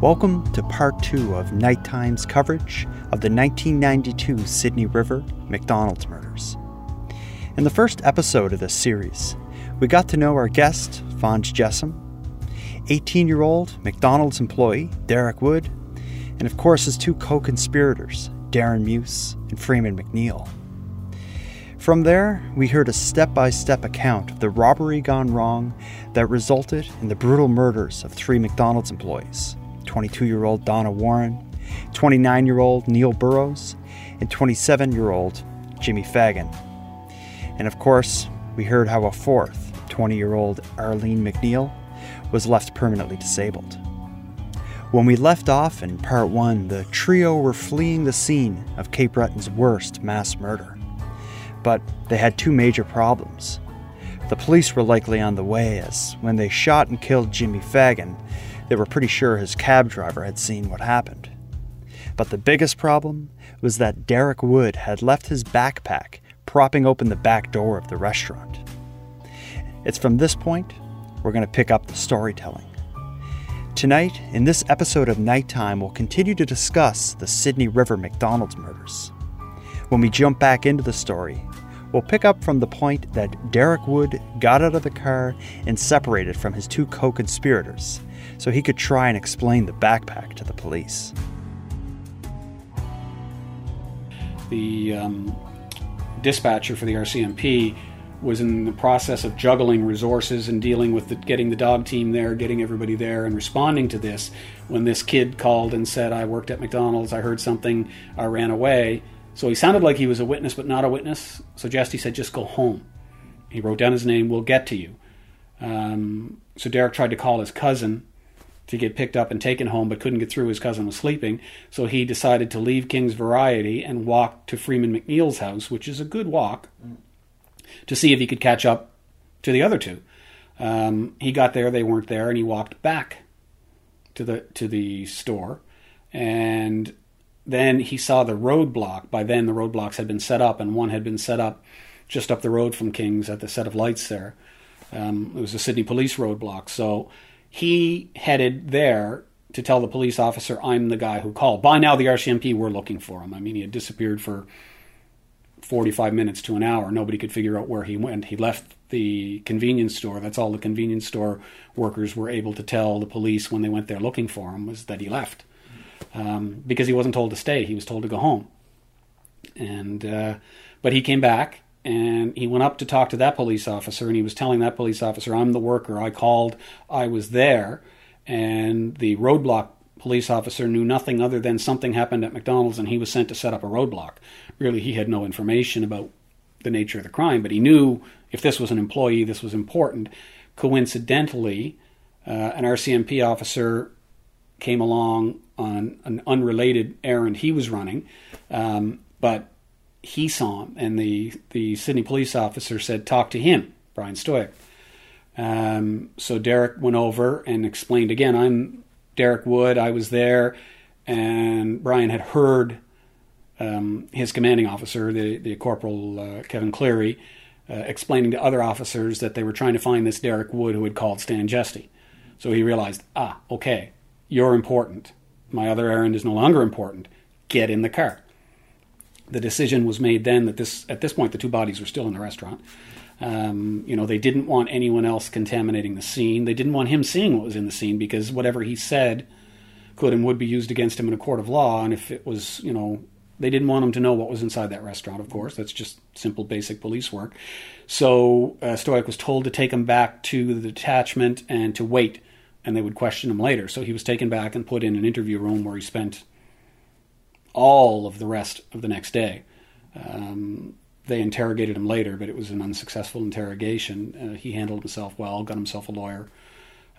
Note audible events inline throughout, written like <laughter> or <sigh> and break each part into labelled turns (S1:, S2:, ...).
S1: Welcome to part two of Nighttime's coverage of the 1992 Sydney River McDonald's murders. In the first episode of this series, we got to know our guest, Phonse Jessome, 18 year old McDonald's employee, Derek Wood, and of course his two co conspirators, Darren Muse and Freeman McNeil. From there, we heard a step by step account of the robbery gone wrong that resulted in the brutal murders of three McDonald's employees 22 year old Donna Warren, 29 year old Neil Burrows, and 27 year old Jimmy Fagan. And of course, we heard how a fourth, 20 year old Arlene McNeil, was left permanently disabled. When we left off in part one, the trio were fleeing the scene of Cape Breton's worst mass murder. But they had two major problems. The police were likely on the way, as when they shot and killed Jimmy Fagan, they were pretty sure his cab driver had seen what happened. But the biggest problem was that Derek Wood had left his backpack propping open the back door of the restaurant. It's from this point we're going to pick up the storytelling. Tonight, in this episode of Nighttime, we'll continue to discuss the Sydney River McDonald's murders. When we jump back into the story, we'll pick up from the point that Derek Wood got out of the car and separated from his two co conspirators so he could try and explain the backpack to the police.
S2: The um, dispatcher for the RCMP was in the process of juggling resources and dealing with the, getting the dog team there, getting everybody there, and responding to this when this kid called and said, I worked at McDonald's, I heard something, I ran away. So he sounded like he was a witness, but not a witness. So Jesty said, just go home. He wrote down his name, we'll get to you. Um, so Derek tried to call his cousin to get picked up and taken home, but couldn't get through. His cousin was sleeping, so he decided to leave King's Variety and walk to Freeman McNeil's house, which is a good walk, to see if he could catch up to the other two. Um, he got there; they weren't there, and he walked back to the to the store, and then he saw the roadblock. By then, the roadblocks had been set up, and one had been set up just up the road from King's at the set of lights there. Um, it was a Sydney police roadblock, so he headed there to tell the police officer, I'm the guy who called. By now, the RCMP were looking for him. I mean, he had disappeared for 45 minutes to an hour. Nobody could figure out where he went. He left the convenience store. That's all the convenience store workers were able to tell the police when they went there looking for him was that he left. Um, because he wasn't told to stay, he was told to go home. And uh, but he came back and he went up to talk to that police officer and he was telling that police officer i'm the worker. I called. I was there. And the roadblock police officer knew nothing other than something happened at mcdonald's and he was sent to set up a roadblock. Really he had no information about the nature of the crime but he knew if this was an employee this was important. Coincidentally uh, an rcmp officer came along on an unrelated errand he was running um, but he saw him, and the the Sydney police officer said, "Talk to him, Brian Stoic." Um, so Derek went over and explained again. I'm Derek Wood. I was there, and Brian had heard um, his commanding officer, the the corporal uh, Kevin Cleary, uh, explaining to other officers that they were trying to find this Derek Wood who had called Stan Jesty. So he realized, ah, okay, you're important. My other errand is no longer important. Get in the car the decision was made then that this at this point the two bodies were still in the restaurant. Um, you know, they didn't want anyone else contaminating the scene. They didn't want him seeing what was in the scene because whatever he said could and would be used against him in a court of law. And if it was, you know, they didn't want him to know what was inside that restaurant. Of course, that's just simple, basic police work. So uh, Stoic was told to take him back to the detachment and to wait, and they would question him later. So he was taken back and put in an interview room where he spent all of the rest of the next day. Um, they interrogated him later, but it was an unsuccessful interrogation. Uh, he handled himself well, got himself a lawyer,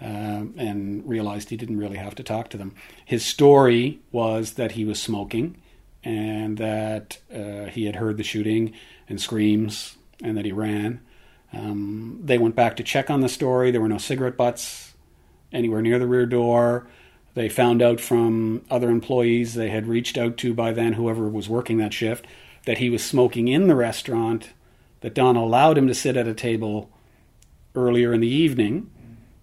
S2: uh, and realized he didn't really have to talk to them. His story was that he was smoking and that uh, he had heard the shooting and screams and that he ran. Um, they went back to check on the story. There were no cigarette butts anywhere near the rear door. They found out from other employees they had reached out to by then, whoever was working that shift, that he was smoking in the restaurant, that Don allowed him to sit at a table earlier in the evening.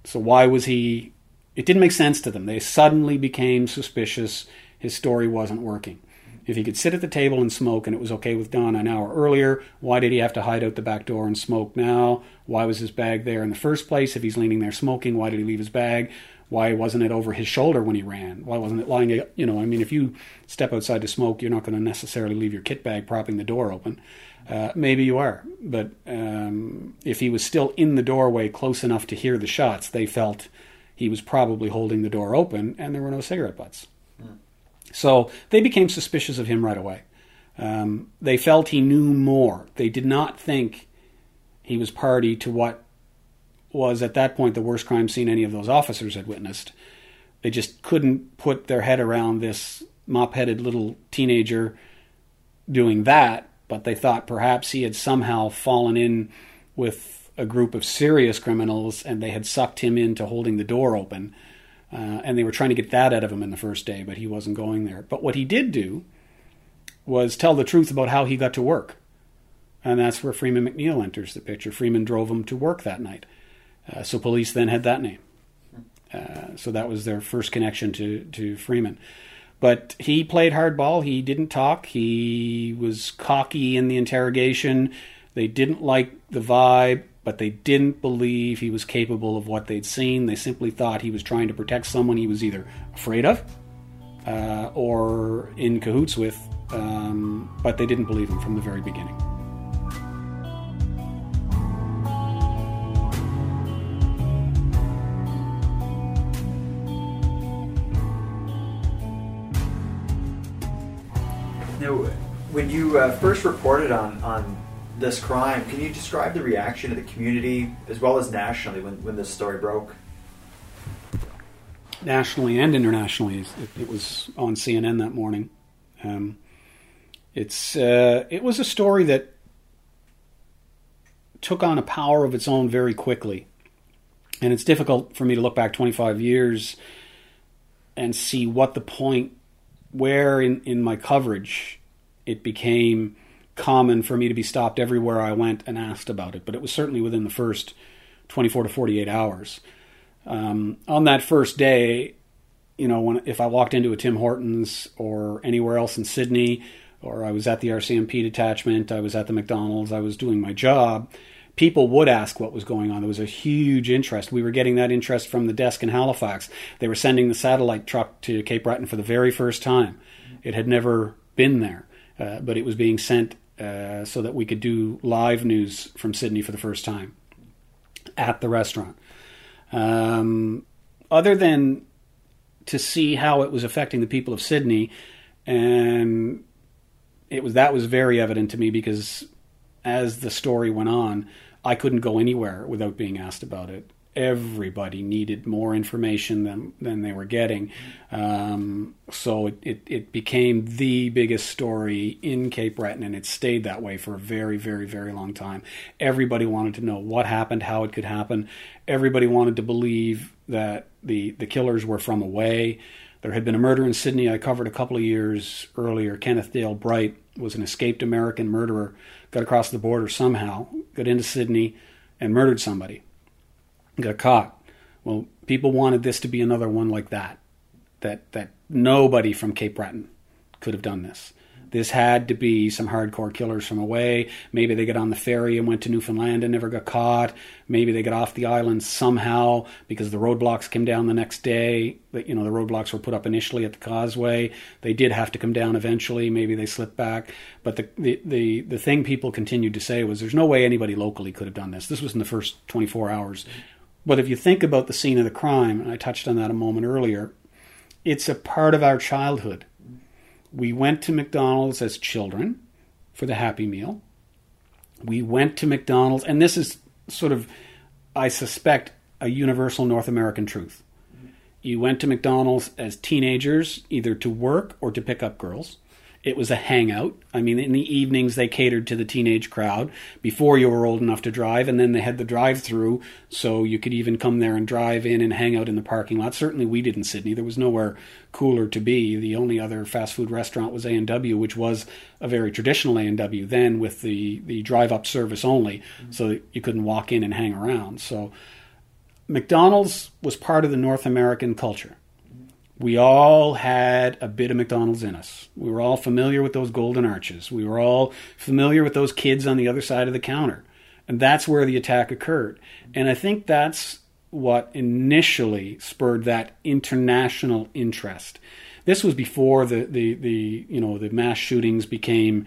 S2: So why was he? It didn't make sense to them. They suddenly became suspicious. His story wasn't working. If he could sit at the table and smoke and it was okay with Don an hour earlier, why did he have to hide out the back door and smoke now? Why was his bag there in the first place? If he's leaning there smoking, why did he leave his bag? Why wasn't it over his shoulder when he ran? Why wasn't it lying? You know, I mean, if you step outside to smoke, you're not going to necessarily leave your kit bag propping the door open. Uh, maybe you are, but um, if he was still in the doorway close enough to hear the shots, they felt he was probably holding the door open and there were no cigarette butts. So they became suspicious of him right away. Um, they felt he knew more. They did not think he was party to what was at that point the worst crime scene any of those officers had witnessed. They just couldn't put their head around this mop headed little teenager doing that, but they thought perhaps he had somehow fallen in with a group of serious criminals and they had sucked him into holding the door open. Uh, and they were trying to get that out of him in the first day, but he wasn't going there. But what he did do was tell the truth about how he got to work. And that's where Freeman McNeil enters the picture. Freeman drove him to work that night. Uh, so police then had that name. Uh, so that was their first connection to, to Freeman. But he played hardball. He didn't talk. He was cocky in the interrogation. They didn't like the vibe but they didn't believe he was capable of what they'd seen. They simply thought he was trying to protect someone he was either afraid of uh, or in cahoots with, um, but they didn't believe him from the very beginning.
S1: Now, when you uh, first reported on, on this crime. Can you describe the reaction of the community as well as nationally when, when this story broke?
S2: Nationally and internationally, it, it was on CNN that morning. Um, it's uh, it was a story that took on a power of its own very quickly, and it's difficult for me to look back 25 years and see what the point where in, in my coverage it became common for me to be stopped everywhere I went and asked about it, but it was certainly within the first 24 to 48 hours. Um, on that first day, you know, when if I walked into a Tim Hortons or anywhere else in Sydney, or I was at the RCMP detachment, I was at the McDonald's, I was doing my job, people would ask what was going on. There was a huge interest. We were getting that interest from the desk in Halifax. They were sending the satellite truck to Cape Breton for the very first time. It had never been there, uh, but it was being sent uh, so that we could do live news from Sydney for the first time at the restaurant. Um, other than to see how it was affecting the people of Sydney, and it was that was very evident to me because as the story went on, I couldn't go anywhere without being asked about it everybody needed more information than than they were getting. Um, so it, it, it, became the biggest story in Cape Breton, and it stayed that way for a very, very, very long time. Everybody wanted to know what happened, how it could happen. Everybody wanted to believe that the the killers were from away. There had been a murder in Sydney I covered a couple of years earlier. Kenneth Dale Bright was an escaped American murderer, got across the border somehow, got into Sydney, and murdered somebody got caught. Well, people wanted this to be another one like that. That that nobody from Cape Breton could have done this. This had to be some hardcore killers from away. Maybe they got on the ferry and went to Newfoundland and never got caught. Maybe they got off the island somehow because the roadblocks came down the next day. You know, the roadblocks were put up initially at the causeway. They did have to come down eventually. Maybe they slipped back. But the, the, the, the thing people continued to say was there's no way anybody locally could have done this. This was in the first 24 hours. But if you think about the scene of the crime, and I touched on that a moment earlier, it's a part of our childhood. We went to McDonald's as children for the Happy Meal. We went to McDonald's, and this is sort of, I suspect, a universal North American truth. You went to McDonald's as teenagers, either to work or to pick up girls. It was a hangout. I mean, in the evenings they catered to the teenage crowd before you were old enough to drive, and then they had the drive-through, so you could even come there and drive in and hang out in the parking lot. Certainly, we did in Sydney. There was nowhere cooler to be. The only other fast food restaurant was A and W, which was a very traditional A and W then, with the the drive-up service only, mm-hmm. so you couldn't walk in and hang around. So, McDonald's was part of the North American culture we all had a bit of McDonald's in us. We were all familiar with those golden arches. We were all familiar with those kids on the other side of the counter. And that's where the attack occurred. And I think that's what initially spurred that international interest. This was before the, the, the you know the mass shootings became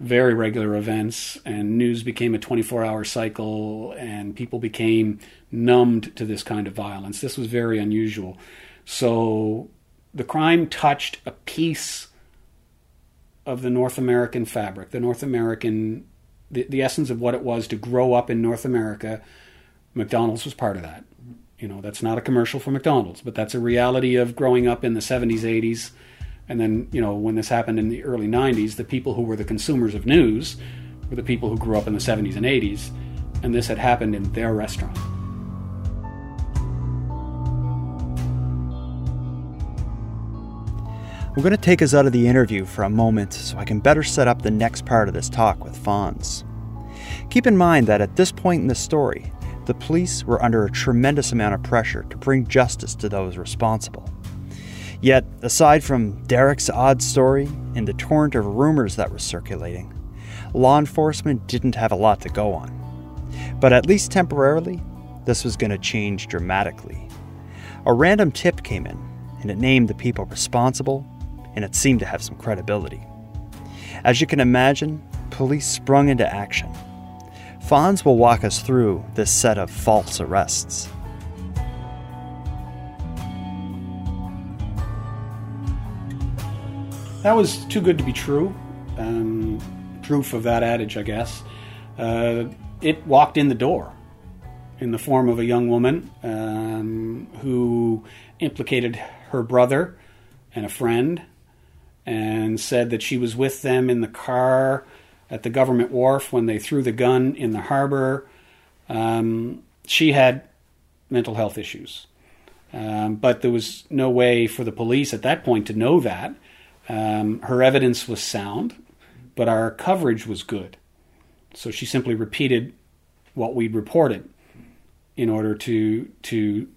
S2: very regular events and news became a 24 hour cycle and people became numbed to this kind of violence. This was very unusual. So the crime touched a piece of the North American fabric, the North American, the, the essence of what it was to grow up in North America. McDonald's was part of that. You know, that's not a commercial for McDonald's, but that's a reality of growing up in the 70s, 80s. And then, you know, when this happened in the early 90s, the people who were the consumers of news were the people who grew up in the 70s and 80s. And this had happened in their restaurant.
S1: We're going to take us out of the interview for a moment so I can better set up the next part of this talk with Phonse. Keep in mind that at this point in the story, the police were under a tremendous amount of pressure to bring justice to those responsible. Yet, aside from Derek's odd story and the torrent of rumors that was circulating, law enforcement didn't have a lot to go on. But at least temporarily, this was going to change dramatically. A random tip came in, and it named the people responsible and it seemed to have some credibility. As you can imagine, police sprung into action. Phonse will walk us through this set of false arrests.
S2: That was too good to be true. Um, proof of that adage, I guess. Uh, it walked in the door in the form of a young woman um, who implicated her brother and a friend and said that she was with them in the car at the government wharf when they threw the gun in the harbor. Um, she had mental health issues. Um, but there was no way for the police at that point to know that. Um, her evidence was sound, but our coverage was good. So she simply repeated what we'd reported in order to to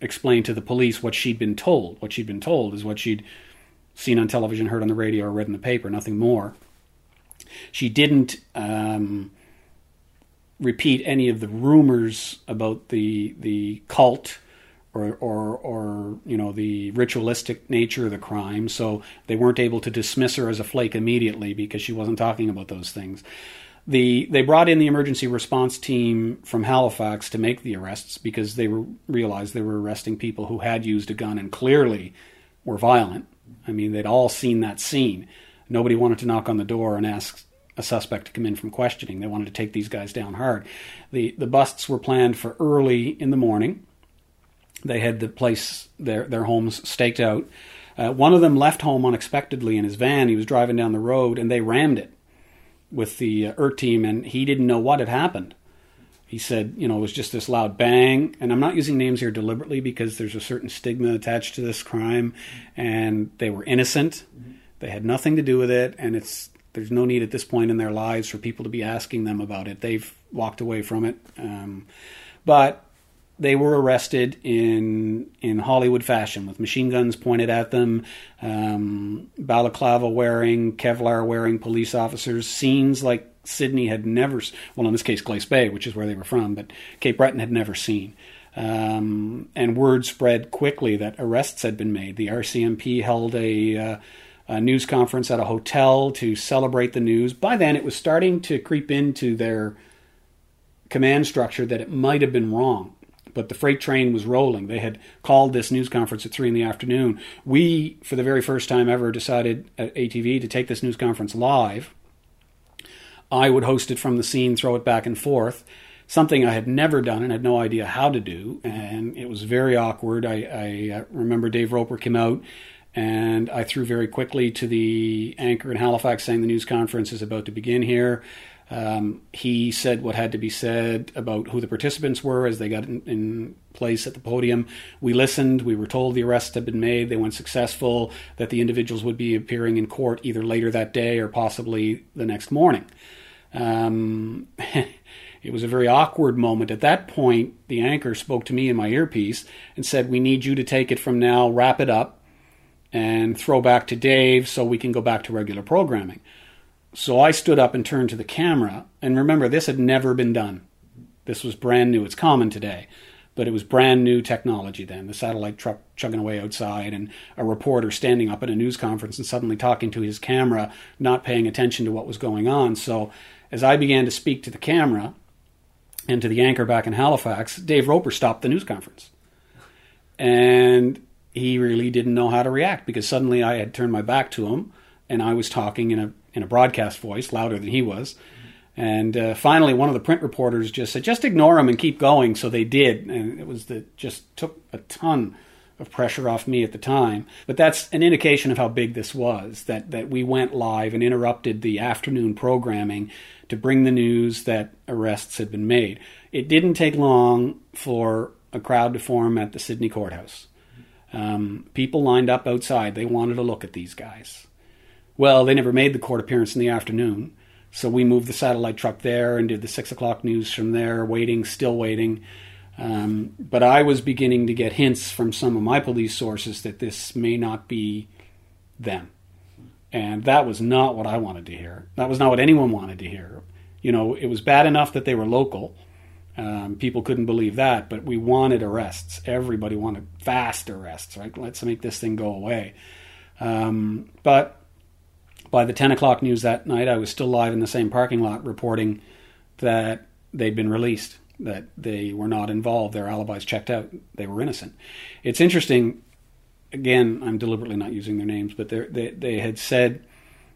S2: explain to the police what she'd been told. What she'd been told is what she'd seen on television, heard on the radio, or read in the paper, nothing more. She didn't um, repeat any of the rumors about the the cult or, or or you know the ritualistic nature of the crime. So they weren't able to dismiss her as a flake immediately because she wasn't talking about those things. The they brought in the emergency response team from Halifax to make the arrests because they were, realized they were arresting people who had used a gun and clearly were violent. I mean, they'd all seen that scene. Nobody wanted to knock on the door and ask a suspect to come in from questioning. They wanted to take these guys down hard. The the busts were planned for early in the morning. They had the place their their homes staked out. Uh, one of them left home unexpectedly in his van. He was driving down the road and they rammed it with the uh, ERT team, and he didn't know what had happened he said, you know, it was just this loud bang. And I'm not using names here deliberately because there's a certain stigma attached to this crime, and they were innocent. Mm-hmm. They had nothing to do with it, and it's there's no need at this point in their lives for people to be asking them about it. They've walked away from it. Um, but they were arrested in in Hollywood fashion with machine guns pointed at them, um, balaclava wearing, Kevlar wearing police officers. Scenes like Sydney had never, well, in this case, Glace Bay, which is where they were from, but Cape Breton had never seen. Um, and word spread quickly that arrests had been made. The RCMP held a, uh, a, news conference at a hotel to celebrate the news. By then, it was starting to creep into their command structure that it might have been wrong. But the freight train was rolling. They had called this news conference at three in the afternoon. We, for the very first time ever, decided at ATV to take this news conference live I would host it from the scene, throw it back and forth. Something I had never done and had no idea how to do, and it was very awkward. I, I uh, remember Dave Roper came out And I threw very quickly to the anchor in Halifax saying the news conference is about to begin here. Um, he said what had to be said about who the participants were as they got in, in, place at the podium. We listened. We were told the arrests had been made. They went successful. That the individuals would be appearing in court either later that day or possibly the next morning. Um, <laughs> it was a very awkward moment. At that point, the anchor spoke to me in my earpiece and said, "We need you to take it from now. Wrap it up." And throw back to Dave so we can go back to regular programming. So I stood up and turned to the camera. And remember, this had never been done. This was brand new. It's common today, but it was brand new technology then. The satellite truck chugging away outside, and a reporter standing up at a news conference and suddenly talking to his camera, not paying attention to what was going on. So as I began to speak to the camera and to the anchor back in Halifax, Dave Roper stopped the news conference. And he really didn't know how to react because suddenly I had turned my back to him and I was talking in a in a broadcast voice, louder than he was. And uh, finally, one of the print reporters just said, "Just ignore him and keep going." So they did, and it was that just took a ton of pressure off me at the time. But that's an indication of how big this was. That that we went live and interrupted the afternoon programming to bring the news that arrests had been made. It didn't take long for a crowd to form at the Sydney courthouse. Um, people lined up outside. They wanted to look at these guys. Well, they never made the court appearance in the afternoon. So we moved the satellite truck there and did the six o'clock news from there, waiting, still waiting. Um, but I was beginning to get hints from some of my police sources that this may not be them. And that was not what I wanted to hear. That was not what anyone wanted to hear. You know, it was bad enough that they were local. Um, people couldn't believe that, but we wanted arrests. Everybody wanted fast arrests, right? Let's make this thing go away. Um, but by the 10 o'clock news that night, I was still live in the same parking lot reporting that they'd been released, that they were not involved, their alibis checked out, they were innocent. It's interesting, again, I'm deliberately not using their names, but they, they had said,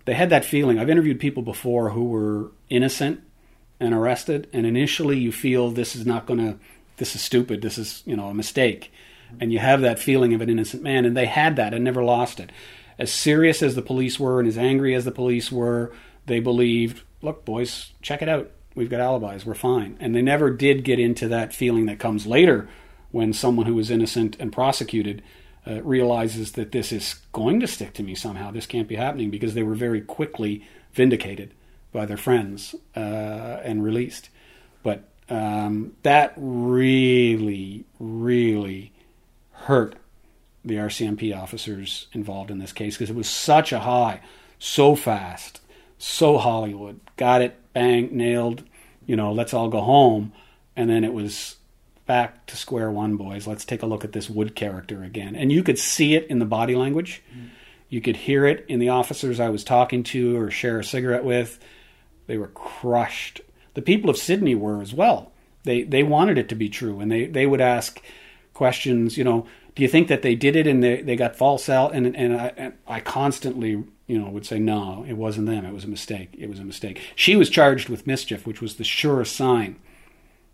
S2: they had that feeling. I've interviewed people before who were innocent and arrested, and initially you feel this is not going to, this is stupid, this is, you know, a mistake. And you have that feeling of an innocent man, and they had that and never lost it as serious as the police were and as angry as the police were, they believed, look, boys, check it out. We've got alibis. We're fine. And they never did get into that feeling that comes later when someone who is innocent and prosecuted uh, realizes that this is going to stick to me somehow. This can't be happening because they were very quickly vindicated by their friends uh, and released. But um, that really, really hurt the RCMP officers involved in this case because it was such a high, so fast, so Hollywood. Got it, bang, nailed. You know, let's all go home. And then it was back to square one, boys. Let's take a look at this Wood character again. And you could see it in the body language. Mm. You could hear it in the officers I was talking to or share a cigarette with. They were crushed. The people of Sydney were as well. They they wanted it to be true, and they they would ask questions. You know, do you think that they did it and they, they got false out? And, and I, and I constantly, you know, would say, no, it wasn't them. It was a mistake. It was a mistake. She was charged with mischief, which was the surest sign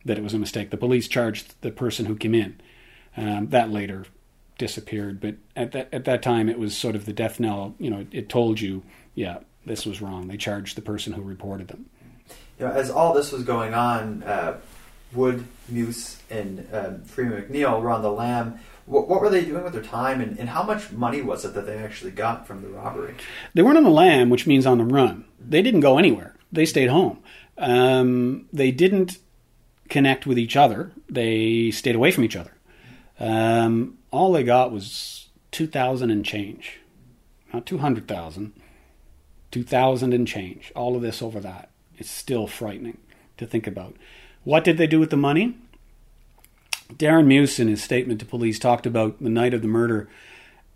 S2: that it was a mistake. The police charged the person who came in. Um, that later disappeared, but at that at that time, it was sort of the death knell. You know, it, it told you, yeah, this was wrong. They charged the person who reported them.
S3: You know, as all this was going on, uh, Wood, Muse, and um, Freeman McNeil were on the lam what, what were they doing with their time, and, and how much money was it that they actually got from the robbery?
S2: They weren't on the lam, which means on the run. They didn't go anywhere. They stayed home. Um, they didn't connect with each other. They stayed away from each other. Um, all they got was two thousand and change, not two hundred thousand. Two thousand and change. All of this over that. It's still frightening to think about. What did they do with the money? Darren Muse, in his statement to police, talked about the night of the murder.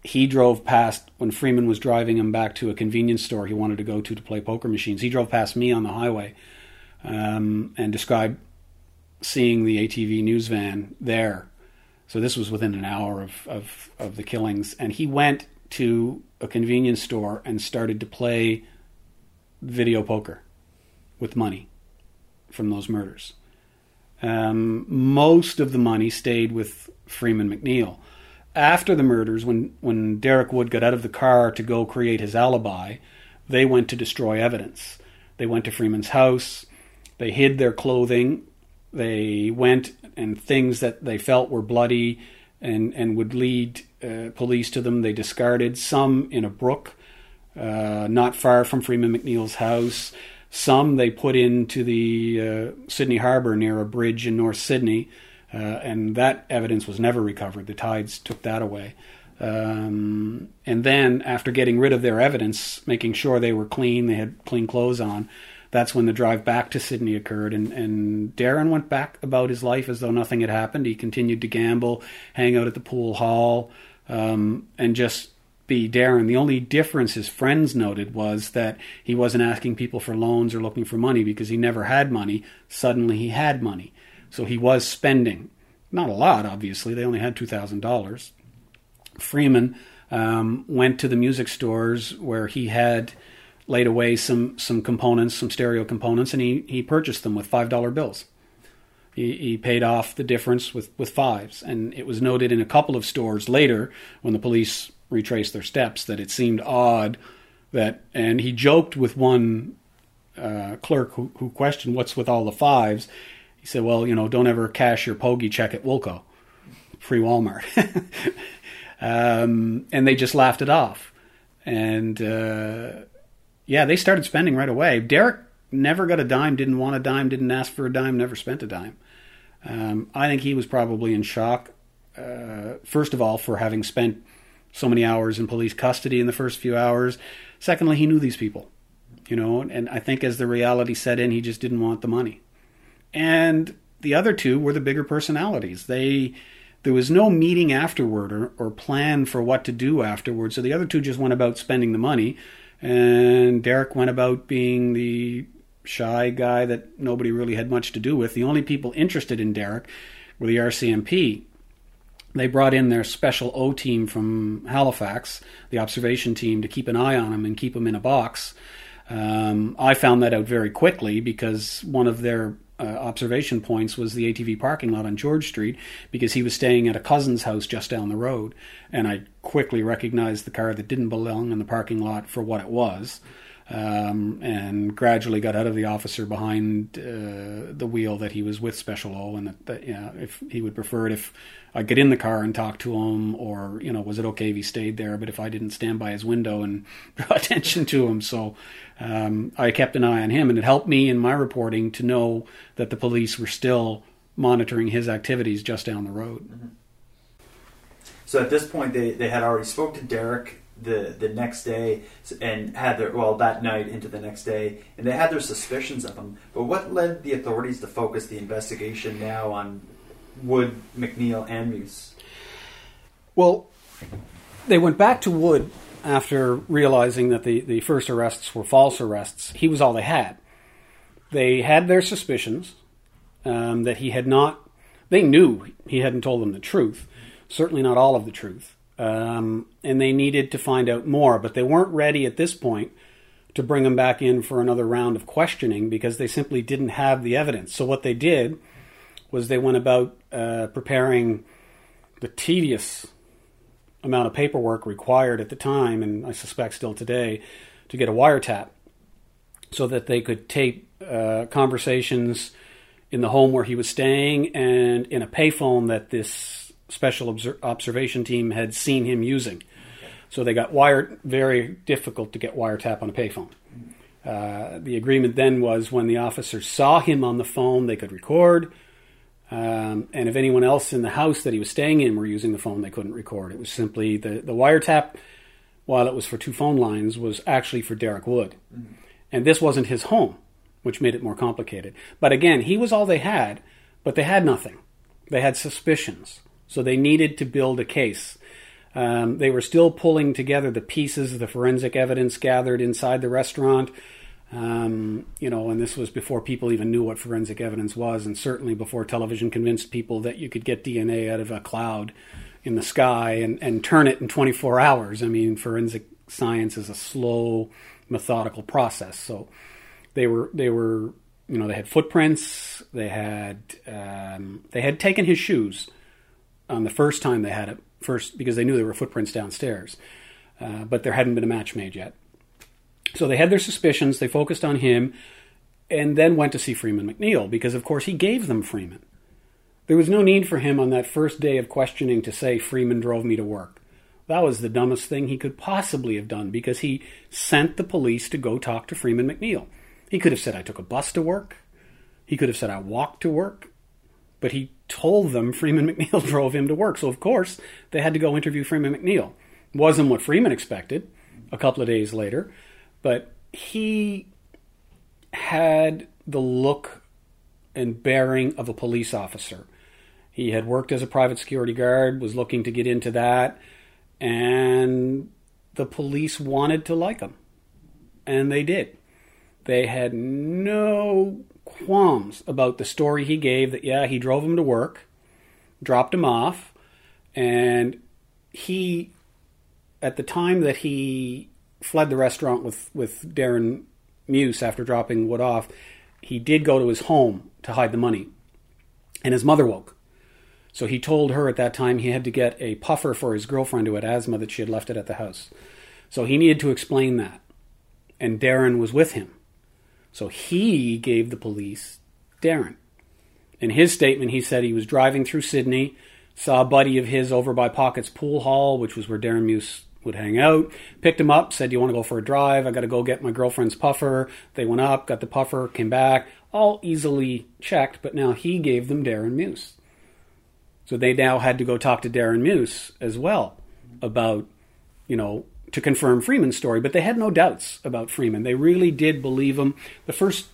S2: He drove past when Freeman was driving him back to a convenience store he wanted to go to to play poker machines. He drove past me on the highway um, and described seeing the ATV news van there. So this was within an hour of, of, of the killings. And he went to a convenience store and started to play video poker with money from those murders. Um, most of the money stayed with Freeman McNeil. after the murders, when, when Derek Wood got out of the car to go create his alibi, they went to destroy evidence. They went to Freeman's house. They hid their clothing. They went and things that they felt were bloody and, and would lead uh, police to them, they discarded. Some in a brook uh, not far from Freeman McNeil's house. Some they put into the uh, Sydney Harbour near a bridge in North Sydney, uh, and that evidence was never recovered. The tides took that away. Um, and then, after getting rid of their evidence, making sure they were clean, they had clean clothes on, that's when the drive back to Sydney occurred. And, and Darren went back about his life as though nothing had happened. He continued to gamble, hang out at the pool hall, um, and just be Darren. The only difference his friends noted was that he wasn't asking people for loans or looking for money because he never had money. Suddenly he had money. So he was spending. Not a lot, obviously. They only had $2,000. Freeman um, went to the music stores where he had laid away some some components, some stereo components, and he, he purchased them with five dollar bills. He, he paid off the difference with, with fives, and it was noted in a couple of stores later when the police retraced their steps that it seemed odd that, and he joked with one uh, clerk who, who questioned what's with all the fives. He said, "Well, you know, don't ever cash your pogey check at Woolco free Walmart." <laughs> um, and they just laughed it off, and. Uh, yeah, they started spending right away. Derek never got a dime, didn't want a dime, didn't ask for a dime, never spent a dime. Um, I think he was probably in shock, uh, first of all, for having spent so many hours in police custody in the first few hours. Secondly, he knew these people, you know, and I think as the reality set in, he just didn't want the money. And the other two were the bigger personalities. They there was no meeting afterward or, or plan for what to do afterward. So the other two just went about spending the money and Derek went about being the shy guy that nobody really had much to do with. The only people interested in Derek were the RCMP. They brought in their special O team from Halifax, the observation team, to keep an eye on him and keep him in a box. Um, I found that out very quickly because one of their uh, observation points was the ATV parking lot on George Street because he was staying at a cousin's house just down the road. And I quickly recognized the car that didn't belong in the parking lot for what it was. Um, and gradually got out of the officer behind uh, the wheel that he was with Special O, and that, that yeah, if he would prefer it if I get in the car and talk to him, or you know, was it okay if he stayed there? But if I didn't stand by his window and <laughs> draw attention to him, so um, I kept an eye on him, and it helped me in my reporting to know that the police were still monitoring his activities just down the road. Mm-hmm.
S3: So at this point, they, they had already spoke to Derek the the next day and had their well that night into the next day, and they had their suspicions of him. But what led the authorities to focus the investigation now on Wood, McNeil, and Muse?
S2: Well, they went back to Wood after realizing that the, the first arrests were false arrests, he was all they had. They had their suspicions um, that he had not, they knew he hadn't told them the truth, certainly not all of the truth. Um, and they needed to find out more, but they weren't ready at this point to bring him back in for another round of questioning because they simply didn't have the evidence. So what they did was they went about uh, preparing the tedious amount of paperwork required at the time, and I suspect still today, to get a wiretap so that they could tape uh, conversations in the home where he was staying and in a payphone that this special observation team had seen him using. So they got wired, very difficult to get wiretap on a payphone. Uh, the agreement then was when the officers saw him on the phone, they could record. Um, and if anyone else in the house that he was staying in were using the phone, they couldn't record. It was simply the, the wiretap, while it was for two phone lines, was actually for Derek Wood. And this wasn't his home, which made it more complicated. But again, he was all they had, but they had nothing. They had suspicions. So they needed to build a case. Um, they were still pulling together the pieces of the forensic evidence gathered inside the restaurant. Um, you know, and this was before people even knew what forensic evidence was, and certainly before television convinced people that you could get DNA out of a cloud in the sky and, and turn it in 24 hours. I mean, forensic science is a slow, methodical process. So they were they were you know they had footprints. They had um, they had taken his shoes on the first time they had it first because they knew there were footprints downstairs, uh, but there hadn't been a match made yet. So they had their suspicions. They focused on him, and then went to see Freeman McNeil because, of course, he gave them Freeman. There was no need for him on that first day of questioning to say Freeman drove me to work. That was the dumbest thing he could possibly have done because he sent the police to go talk to Freeman McNeil. He could have said, I took a bus to work. He could have said, I walked to work. But he told them Freeman McNeil <laughs> drove him to work. So, of course, they had to go interview Freeman McNeil. Wasn't what Freeman expected a couple of days later, but he had the look and bearing of a police officer. He had worked as a private security guard, was looking to get into that, and the police wanted to like him. And they did. They had no qualms about the story he gave that, yeah, he drove him to work, dropped him off, and he, at the time that he fled the restaurant with, with Darren Muse after dropping Wood off, he did go to his home to hide the money. And his mother woke. So he told her at that time he had to get a puffer for his girlfriend who had asthma that she had left it at the house. So he needed to explain that. And Darren was with him. So he gave the police Darren. In his statement, he said he was driving through Sydney, saw a buddy of his over by Pockets Pool Hall, which was where Darren Muse would hang out, picked him up, said, You want to go for a drive? I got to go get my girlfriend's puffer. They went up, got the puffer, came back, all easily checked, but now he gave them Darren Muse. So they now had to go talk to Darren Muse as well about, you know, to confirm Freeman's story, but they had no doubts about Freeman. They really did believe him. The first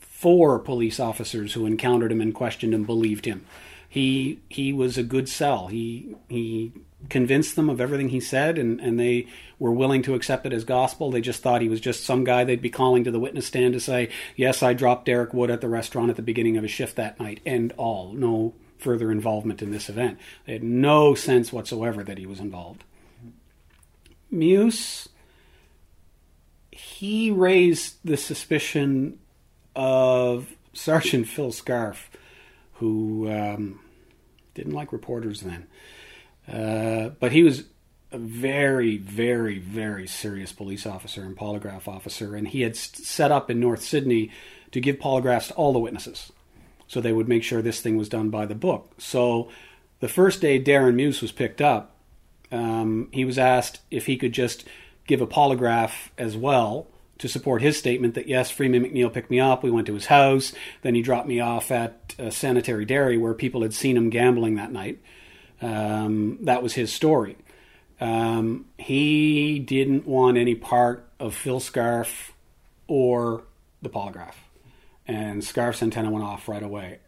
S2: four police officers who encountered him and questioned him believed him. He he was a good sell. He he convinced them of everything he said, and, and they were willing to accept it as gospel. They just thought he was just some guy they'd be calling to the witness stand to say, Yes, I dropped Derek Wood at the restaurant at the beginning of his shift that night, and all. No further involvement in this event. They had no sense whatsoever that he was involved. Muse, he raised the suspicion of Sergeant Phil Scarf, who um, didn't like reporters then. Uh, but he was a very, very, very serious police officer and polygraph officer, and he had set up in North Sydney to give polygraphs to all the witnesses so they would make sure this thing was done by the book. So the first day Darren Muse was picked up, um, he was asked if he could just give a polygraph as well to support his statement that yes, Freeman McNeil picked me up. We went to his house. Then he dropped me off at a sanitary dairy where people had seen him gambling that night. Um, that was his story. Um, he didn't want any part of Phil Scarf or the polygraph and Scarf's antenna went off right away.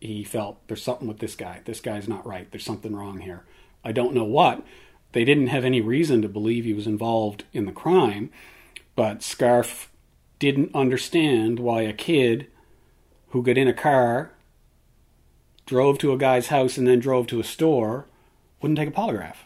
S2: He felt there's something with this guy. This guy's not right. There's something wrong here. I don't know what. They didn't have any reason to believe he was involved in the crime, but Scarf didn't understand why a kid who got in a car, drove to a guy's house, and then drove to a store wouldn't take a polygraph.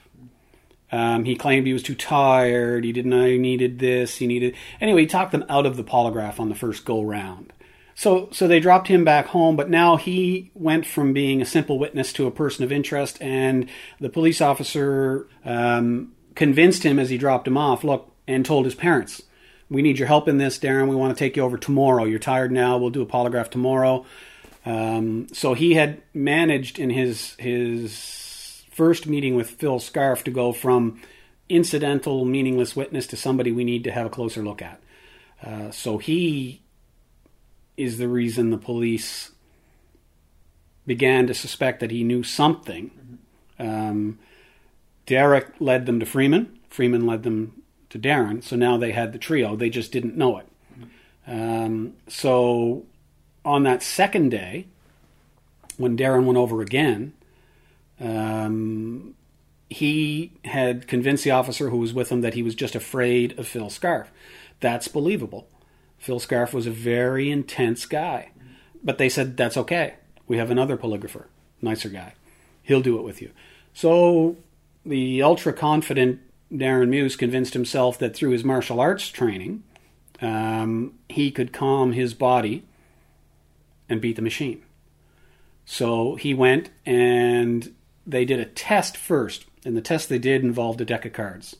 S2: Um, he claimed he was too tired. He didn't know he needed this. He needed anyway. He talked them out of the polygraph on the first go round. So, so they dropped him back home, but now he went from being a simple witness to a person of interest, and the police officer um, convinced him as he dropped him off, look, and told his parents, we need your help in this, Darren. We want to take you over tomorrow. You're tired now. We'll do a polygraph tomorrow. Um, so he had managed in his his first meeting with Phil Scarf to go from incidental, meaningless witness to somebody we need to have a closer look at. Uh, so he is the reason the police began to suspect that he knew something. Um, Derek led them to Freeman. Freeman led them to Darren. So now they had the trio. They just didn't know it. Um, so on that second day, when Darren went over again, um, he had convinced the officer who was with him that he was just afraid of Phil Scarf. That's believable. Phil Scarf was a very intense guy. But they said, that's okay. We have another polygrapher, nicer guy. He'll do it with you. So the ultra confident Darren Muse convinced himself that through his martial arts training, um, he could calm his body and beat the machine. So he went and they did a test first. And the test they did involved a deck of cards.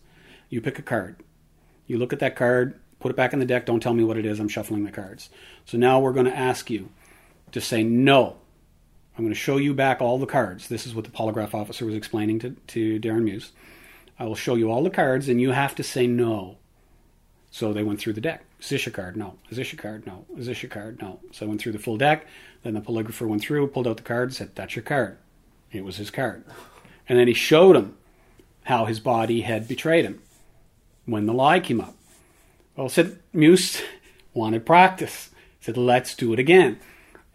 S2: You pick a card. You look at that card, put it back in the deck, don't tell me what it is, I'm shuffling the cards. So now we're going to ask you to say no. I'm going to show you back all the cards. This is what the polygraph officer was explaining to, to Darren Muse. I will show you all the cards, and you have to say no. So they went through the deck. Is this your card? No. Is this your card? No. Is this your card? No. So I went through the full deck. Then the polygrapher went through, pulled out the card, said, That's your card. It was his card. And then he showed him how his body had betrayed him when the lie came up. Well, said Muse wanted practice. Said, Let's do it again.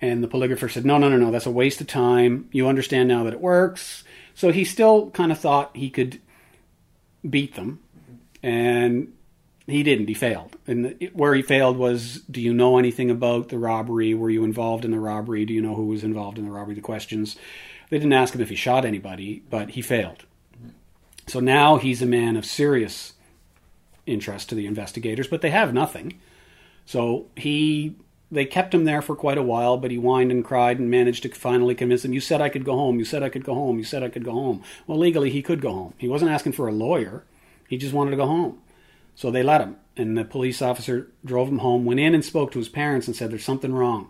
S2: And the polygrapher said, No, no, no, no, that's a waste of time. You understand now that it works. So he still kind of thought he could beat them. And he didn't. He failed. And where he failed was do you know anything about the robbery? Were you involved in the robbery? Do you know who was involved in the robbery? The questions. They didn't ask him if he shot anybody, but he failed. So now he's a man of serious interest to the investigators, but they have nothing. So he they kept him there for quite a while, but he whined and cried and managed to finally convince them. You said I could go home. You said I could go home. You said I could go home. Well, legally he could go home. He wasn't asking for a lawyer. He just wanted to go home. So they let him, and the police officer drove him home, went in and spoke to his parents and said, There's something wrong.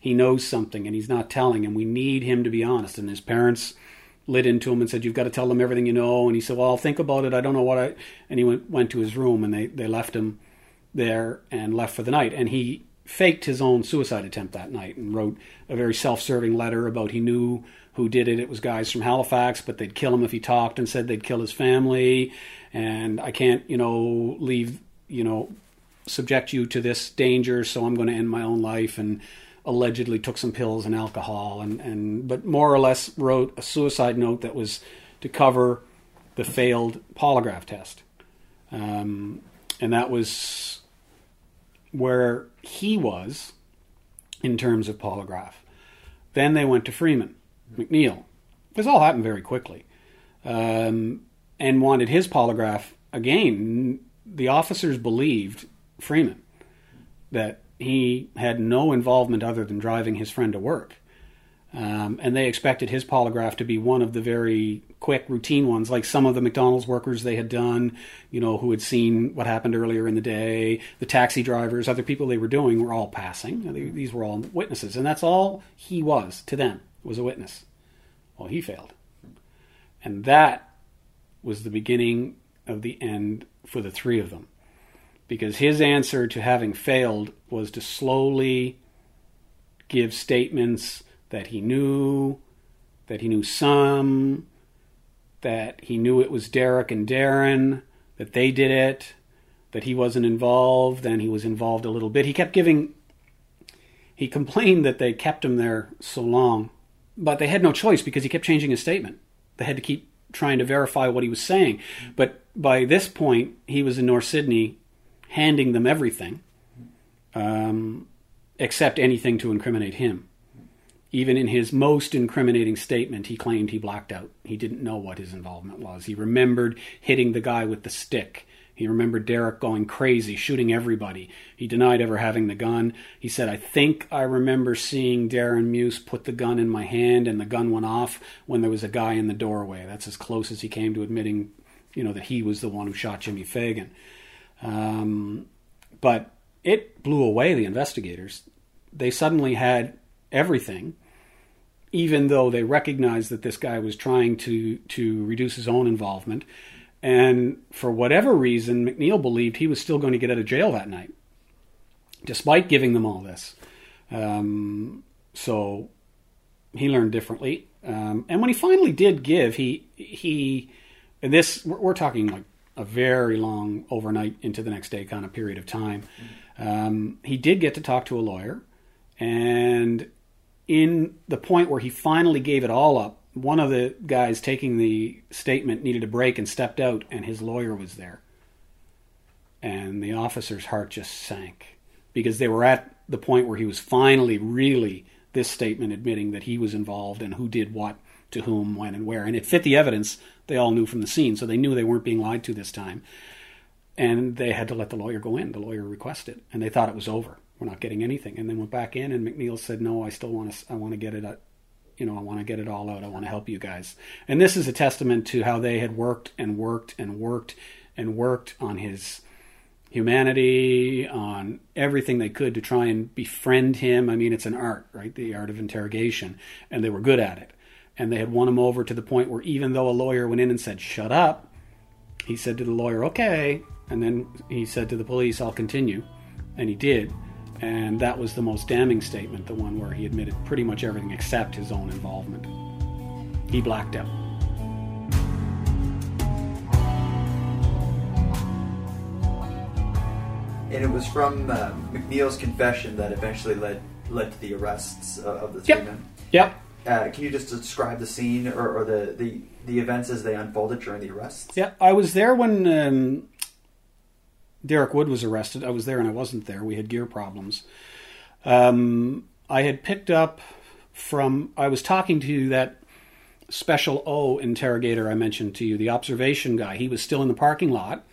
S2: He knows something and he's not telling, and we need him to be honest. And his parents lit into him and said, You've got to tell them everything you know. And he said, Well, I'll think about it. I don't know what I. And he went, went to his room and they, they left him there and left for the night. And he faked his own suicide attempt that night and wrote a very self serving letter about he knew who did it. It was guys from Halifax, but they'd kill him if he talked and said they'd kill his family and I can't, you know, leave, you know, subject you to this danger, so I'm going to end my own life. And allegedly took some pills and alcohol, and, and but more or less wrote a suicide note that was to cover the failed polygraph test. Um, and that was where he was in terms of polygraph. Then they went to Freeman McNeil. This all happened very quickly. Um, and wanted his polygraph again. The officers believed Freeman that he had no involvement other than driving his friend to work. Um, and they expected his polygraph to be one of the very quick, routine ones, like some of the McDonald's workers they had done, you know, who had seen what happened earlier in the day. The taxi drivers, other people they were doing, were all passing. These were all witnesses, and that's all he was to them was a witness. Well, he failed, and that was the beginning of the end for the three of them. Because his answer to having failed was to slowly give statements that he knew, that he knew some, that he knew it was Derek and Darren, that they did it, that he wasn't involved, and he was involved a little bit. He kept giving, he complained that they kept him there so long, but they had no choice because he kept changing his statement. They had to keep trying to verify what he was saying. But by this point, he was in North Sydney handing them everything um, except anything to incriminate him. Even in his most incriminating statement, he claimed he blacked out. He didn't know what his involvement was. He remembered hitting the guy with the stick he remembered Derek going crazy, shooting everybody. He denied ever having the gun. He said, I think I remember seeing Darren Muse put the gun in my hand and the gun went off when there was a guy in the doorway. That's as close as he came to admitting, you know, that he was the one who shot Jimmy Fagan. Um, but it blew away the investigators. They suddenly had everything, even though they recognized that this guy was trying to, to reduce his own involvement and for whatever reason, McNeil believed he was still going to get out of jail that night, despite giving them all this. Um, so he learned differently. Um, and when he finally did give, he he and this we're, we're, talking like a very long overnight into the next day kind of period of time. Um, he did get to talk to a lawyer, and in the point where he finally gave it all up, one of the guys taking the statement needed a break and stepped out, and his lawyer was there. And the officer's heart just sank because they were at the point where he was finally really this statement admitting that he was involved and who did what to whom, when, and where. And it fit the evidence they all knew from the scene, so they knew they weren't being lied to this time. And they had to let the lawyer go in. The lawyer requested, and they thought it was over. We're not getting anything. And then went back in, and McNeil said, "No, I still want to. I want to get it uh, you know, I want to get it all out. I want to help you guys. And this is a testament to how they had worked and worked and worked and worked on his humanity, on everything they could to try and befriend him. I mean, it's an art, right? The art of interrogation. And they were good at it. And they had won him over to the point where even though a lawyer went in and said, shut up, he said to the lawyer, okay. And then he said to the police, I'll continue. And he did. And that was the most damning statement, the one where he admitted pretty much everything except his own involvement. He blacked out.
S3: And it was from uh, McNeil's confession that eventually led led to the arrests uh, of the three
S2: Yep.
S3: men.
S2: Yep.
S3: Uh, can you just describe the scene or, or the, the, the events as they unfolded during the arrests?
S2: Yeah, I was there when um, Derek Wood was arrested. I was there and I wasn't there. We had gear problems. Um, I had picked up from, I was talking to that special O interrogator I mentioned to you, the observation guy. He was still in the parking lot.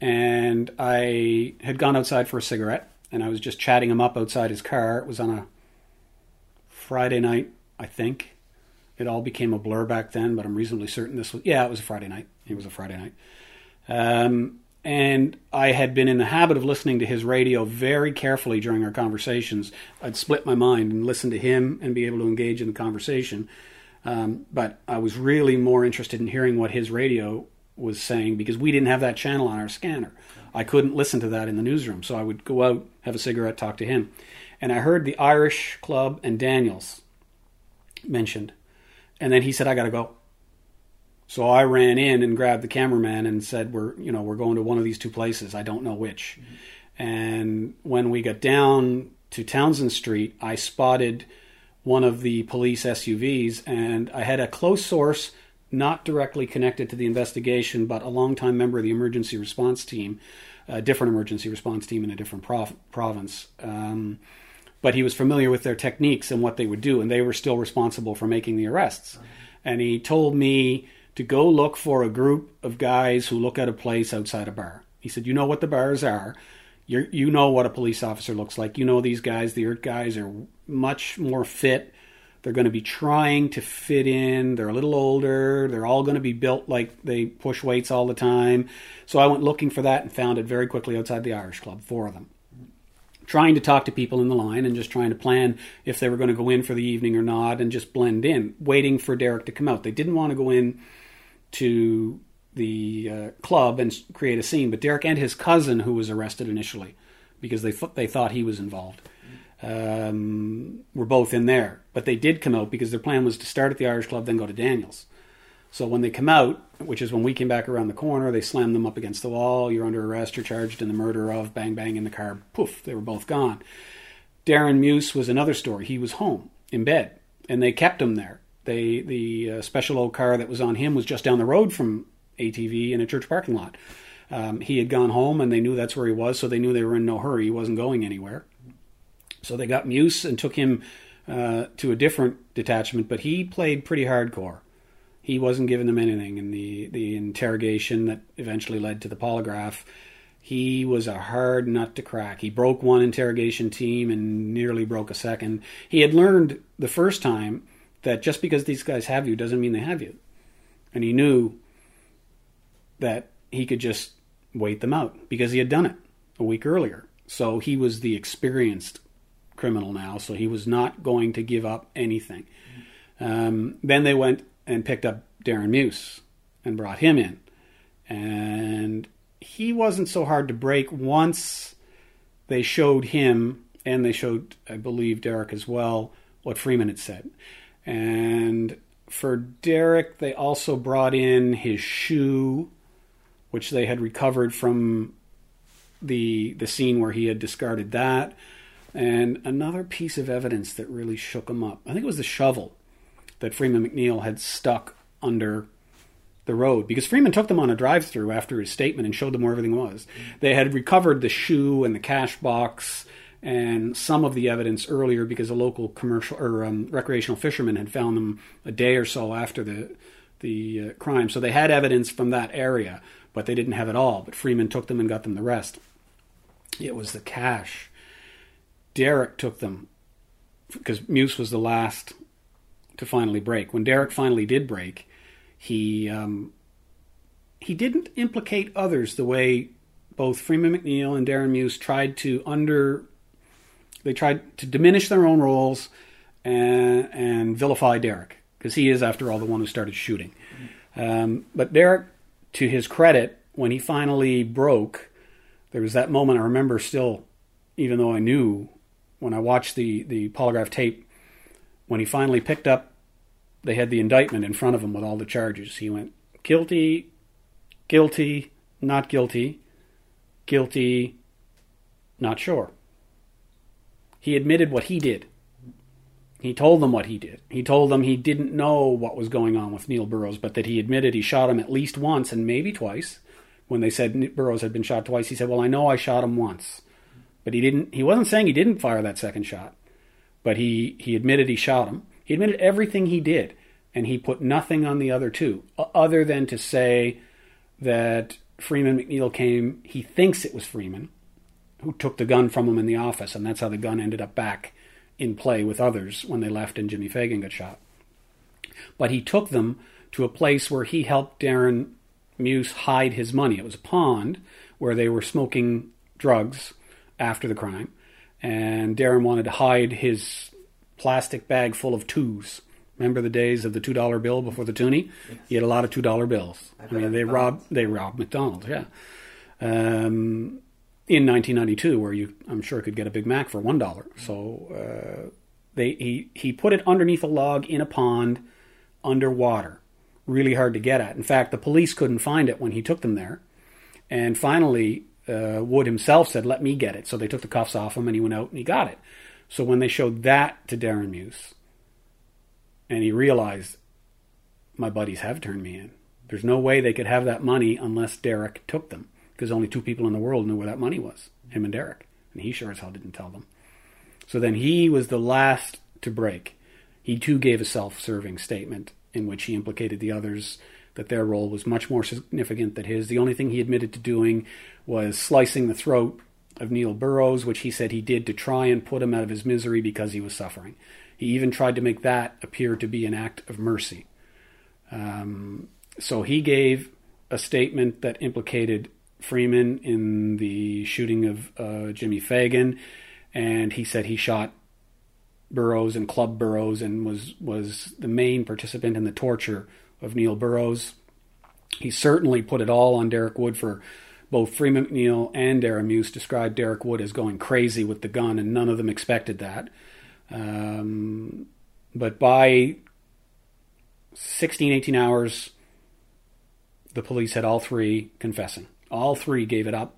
S2: And I had gone outside for a cigarette and I was just chatting him up outside his car. It was on a Friday night, I think. It all became a blur back then, but I'm reasonably certain this was, yeah, it was a Friday night. It was a Friday night. Um, and I had been in the habit of listening to his radio very carefully during our conversations. I'd split my mind and listen to him and be able to engage in the conversation. Um, but I was really more interested in hearing what his radio was saying because we didn't have that channel on our scanner. I couldn't listen to that in the newsroom, so I would go out, have a cigarette, talk to him. And I heard the Irish Club and Daniels mentioned. And then he said, I got to go. So I ran in and grabbed the cameraman and said, "We're you know we're going to one of these two places. I don't know which." And when we got down to Townsend Street, I spotted one of the police SUVs, and I had a close source, not directly connected to the investigation, but a longtime member of the emergency response team, a different emergency response team in a different prov- province. Um, but he was familiar with their techniques and what they would do, and they were still responsible for making the arrests. And he told me to go look for a group of guys who look at a place outside a bar. He said, "You know what the bars are. You you know what a police officer looks like. You know these guys. The ERT guys are much more fit. They're going to be trying to fit in. They're a little older. They're all going to be built like they push weights all the time." So I went looking for that and found it very quickly outside the Irish Club. Four of them trying to talk to people in the line and just trying to plan if they were going to go in for the evening or not and just blend in, waiting for Derek to come out. They didn't want to go in to the uh, club and create a scene, but Derek and his cousin, who was arrested initially because they th- they thought he was involved, um, were both in there. But they did come out because their plan was to start at the Irish Club, then go to Daniels. So when they come out, which is when we came back around the corner, they slammed them up against the wall. You're under arrest. You're charged in the murder of bang bang in the car. Poof, they were both gone. Darren Muse was another story. He was home in bed, and they kept him there. They the uh, special O car that was on him was just down the road from ATV in a church parking lot. Um, he had gone home, and they knew that's where he was, so they knew they were in no hurry. He wasn't going anywhere. So they got Muse and took him uh, to a different detachment, but he played pretty hardcore. He wasn't giving them anything in the, the interrogation that eventually led to the polygraph. He was a hard nut to crack. He broke one interrogation team and nearly broke a second. He had learned the first time that just because these guys have you doesn't mean they have you. And he knew that he could just wait them out because he had done it a week earlier. So he was the experienced criminal now, so he was not going to give up anything. Um, then they went and picked up Darren Muse and brought him in. And he wasn't so hard to break once they showed him, and they showed, I believe, Derek as well, what Freeman had said. And for Derek, they also brought in his shoe, which they had recovered from the the scene where he had discarded that, and another piece of evidence that really shook him up. I think it was the shovel that Freeman McNeil had stuck under the road because Freeman took them on a drive-through after his statement and showed them where everything was. They had recovered the shoe and the cash box and some of the evidence earlier because a local commercial or um, recreational fisherman had found them a day or so after the the uh, crime. So they had evidence from that area, but they didn't have it all. But Freeman took them and got them the rest. It was the cash. Derek took them because Muse was the last to finally break. When Derek finally did break, he um, he didn't implicate others the way both Freeman McNeil and Darren Muse tried to under they tried to diminish their own roles and, and vilify Derek because he is, after all, the one who started shooting. Um, but Derek, to his credit, when he finally broke, there was that moment I remember still, even though I knew when I watched the the polygraph tape, when he finally picked up, they had the indictment in front of him with all the charges. He went guilty, guilty, not guilty, guilty, not sure. He admitted what he did. He told them what he did. He told them he didn't know what was going on with Neil Burrows, but that he admitted he shot him at least once and maybe twice. When they said Burrows had been shot twice, he said, "Well, I know I shot him once." But he didn't he wasn't saying he didn't fire that second shot. But he he admitted he shot him. He admitted everything he did and he put nothing on the other two other than to say that Freeman McNeil came, he thinks it was Freeman who took the gun from him in the office, and that's how the gun ended up back in play with others when they left and Jimmy Fagan got shot. But he took them to a place where he helped Darren Muse hide his money. It was a pond where they were smoking drugs after the crime, and Darren wanted to hide his plastic bag full of twos. Remember the days of the two dollar bill before the toonie? Yes. He had a lot of two dollar bills. I, I mean, they robbed they robbed McDonald's, yeah. Um, in 1992, where you I'm sure could get a Big Mac for one dollar. So uh, they he he put it underneath a log in a pond, underwater, really hard to get at. In fact, the police couldn't find it when he took them there, and finally uh, Wood himself said, "Let me get it." So they took the cuffs off him, and he went out and he got it. So when they showed that to Darren Muse, and he realized, my buddies have turned me in. There's no way they could have that money unless Derek took them because only two people in the world knew where that money was him and Derek. And he sure as hell didn't tell them. So then he was the last to break. He too gave a self serving statement in which he implicated the others that their role was much more significant than his. The only thing he admitted to doing was slicing the throat of Neil Burrows, which he said he did to try and put him out of his misery because he was suffering. He even tried to make that appear to be an act of mercy. Um, so he gave a statement that implicated Freeman in the shooting of uh, Jimmy Fagan, and he said he shot Burrows and Club Burrows and was was the main participant in the torture of Neil Burrows. He certainly put it all on Derek Wood for both Freeman McNeil and Muse described Derek Wood as going crazy with the gun, and none of them expected that. Um, but by 16, 18 hours, the police had all three confessing. All three gave it up.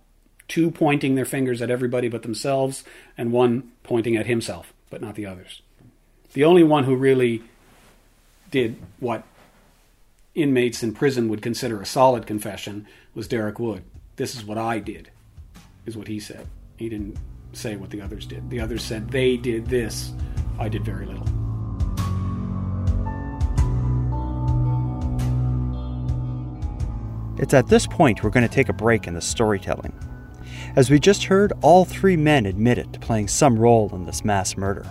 S2: Two pointing their fingers at everybody but themselves, and one pointing at himself, but not the others. The only one who really did what inmates in prison would consider a solid confession was Derek Wood. This is what I did, is what he said. He didn't say what the others did. The others said they did this. I did very little.
S1: It's at this point we're going to take a break in the storytelling. As we just heard, all three men admitted to playing some role in this mass murder.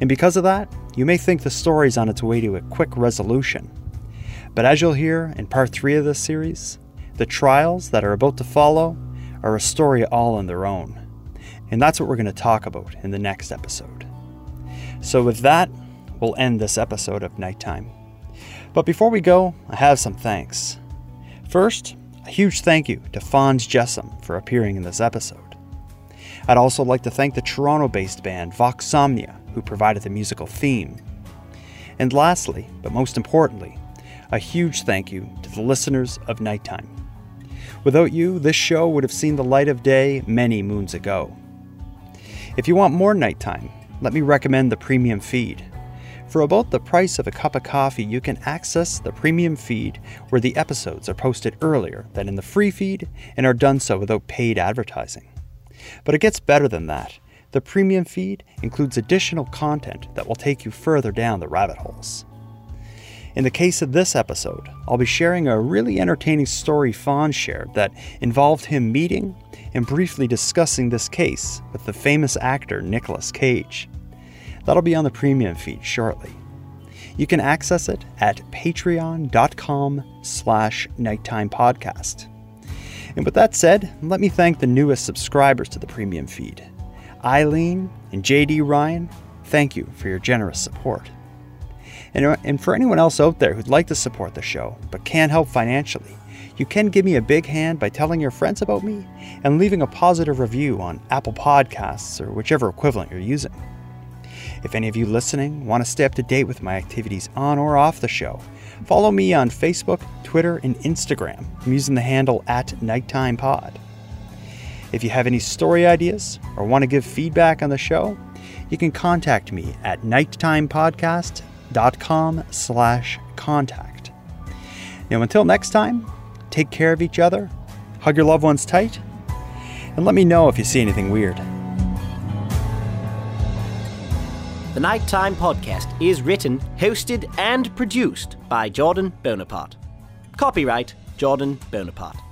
S1: And because of that, you may think the story's on its way to a quick resolution. But as you'll hear in part 3 of this series, the trials that are about to follow are a story all on their own. And that's what we're going to talk about in the next episode. So, with that, we'll end this episode of Nighttime. But before we go, I have some thanks. First, a huge thank you to Phonse Jessome for appearing in this episode. I'd also like to thank the Toronto based band Vox Somnia, who provided the musical theme. And lastly, but most importantly, a huge thank you to the listeners of Nighttime. Without you, this show would have seen the light of day many moons ago. If you want more nighttime, let me recommend the premium feed. For about the price of a cup of coffee, you can access the premium feed where the episodes are posted earlier than in the free feed and are done so without paid advertising. But it gets better than that. The premium feed includes additional content that will take you further down the rabbit holes. In the case of this episode, I'll be sharing a really entertaining story Phonse shared that involved him meeting and briefly discussing this case with the famous actor Nicolas Cage. That'll be on the premium feed shortly. You can access it at patreon.com slash nighttime podcast. And with that said, let me thank the newest subscribers to the premium feed. Eileen and JD Ryan, thank you for your generous support. And, uh, and for anyone else out there who'd like to support the show but can't help financially, you can give me a big hand by telling your friends about me and leaving a positive review on Apple Podcasts or whichever equivalent you're using. If any of you listening want to stay up to date with my activities on or off the show, follow me on Facebook, Twitter, and Instagram. I'm using the handle at Nighttime Pod. If you have any story ideas or want to give feedback on the show, you can contact me at nighttimepodcast.com slash contact. Now until next time, take care of each other, hug your loved ones tight, and let me know if you see anything weird.
S4: The Nighttime Podcast is written, hosted, and produced by Jordan Bonaparte. Copyright Jordan Bonaparte.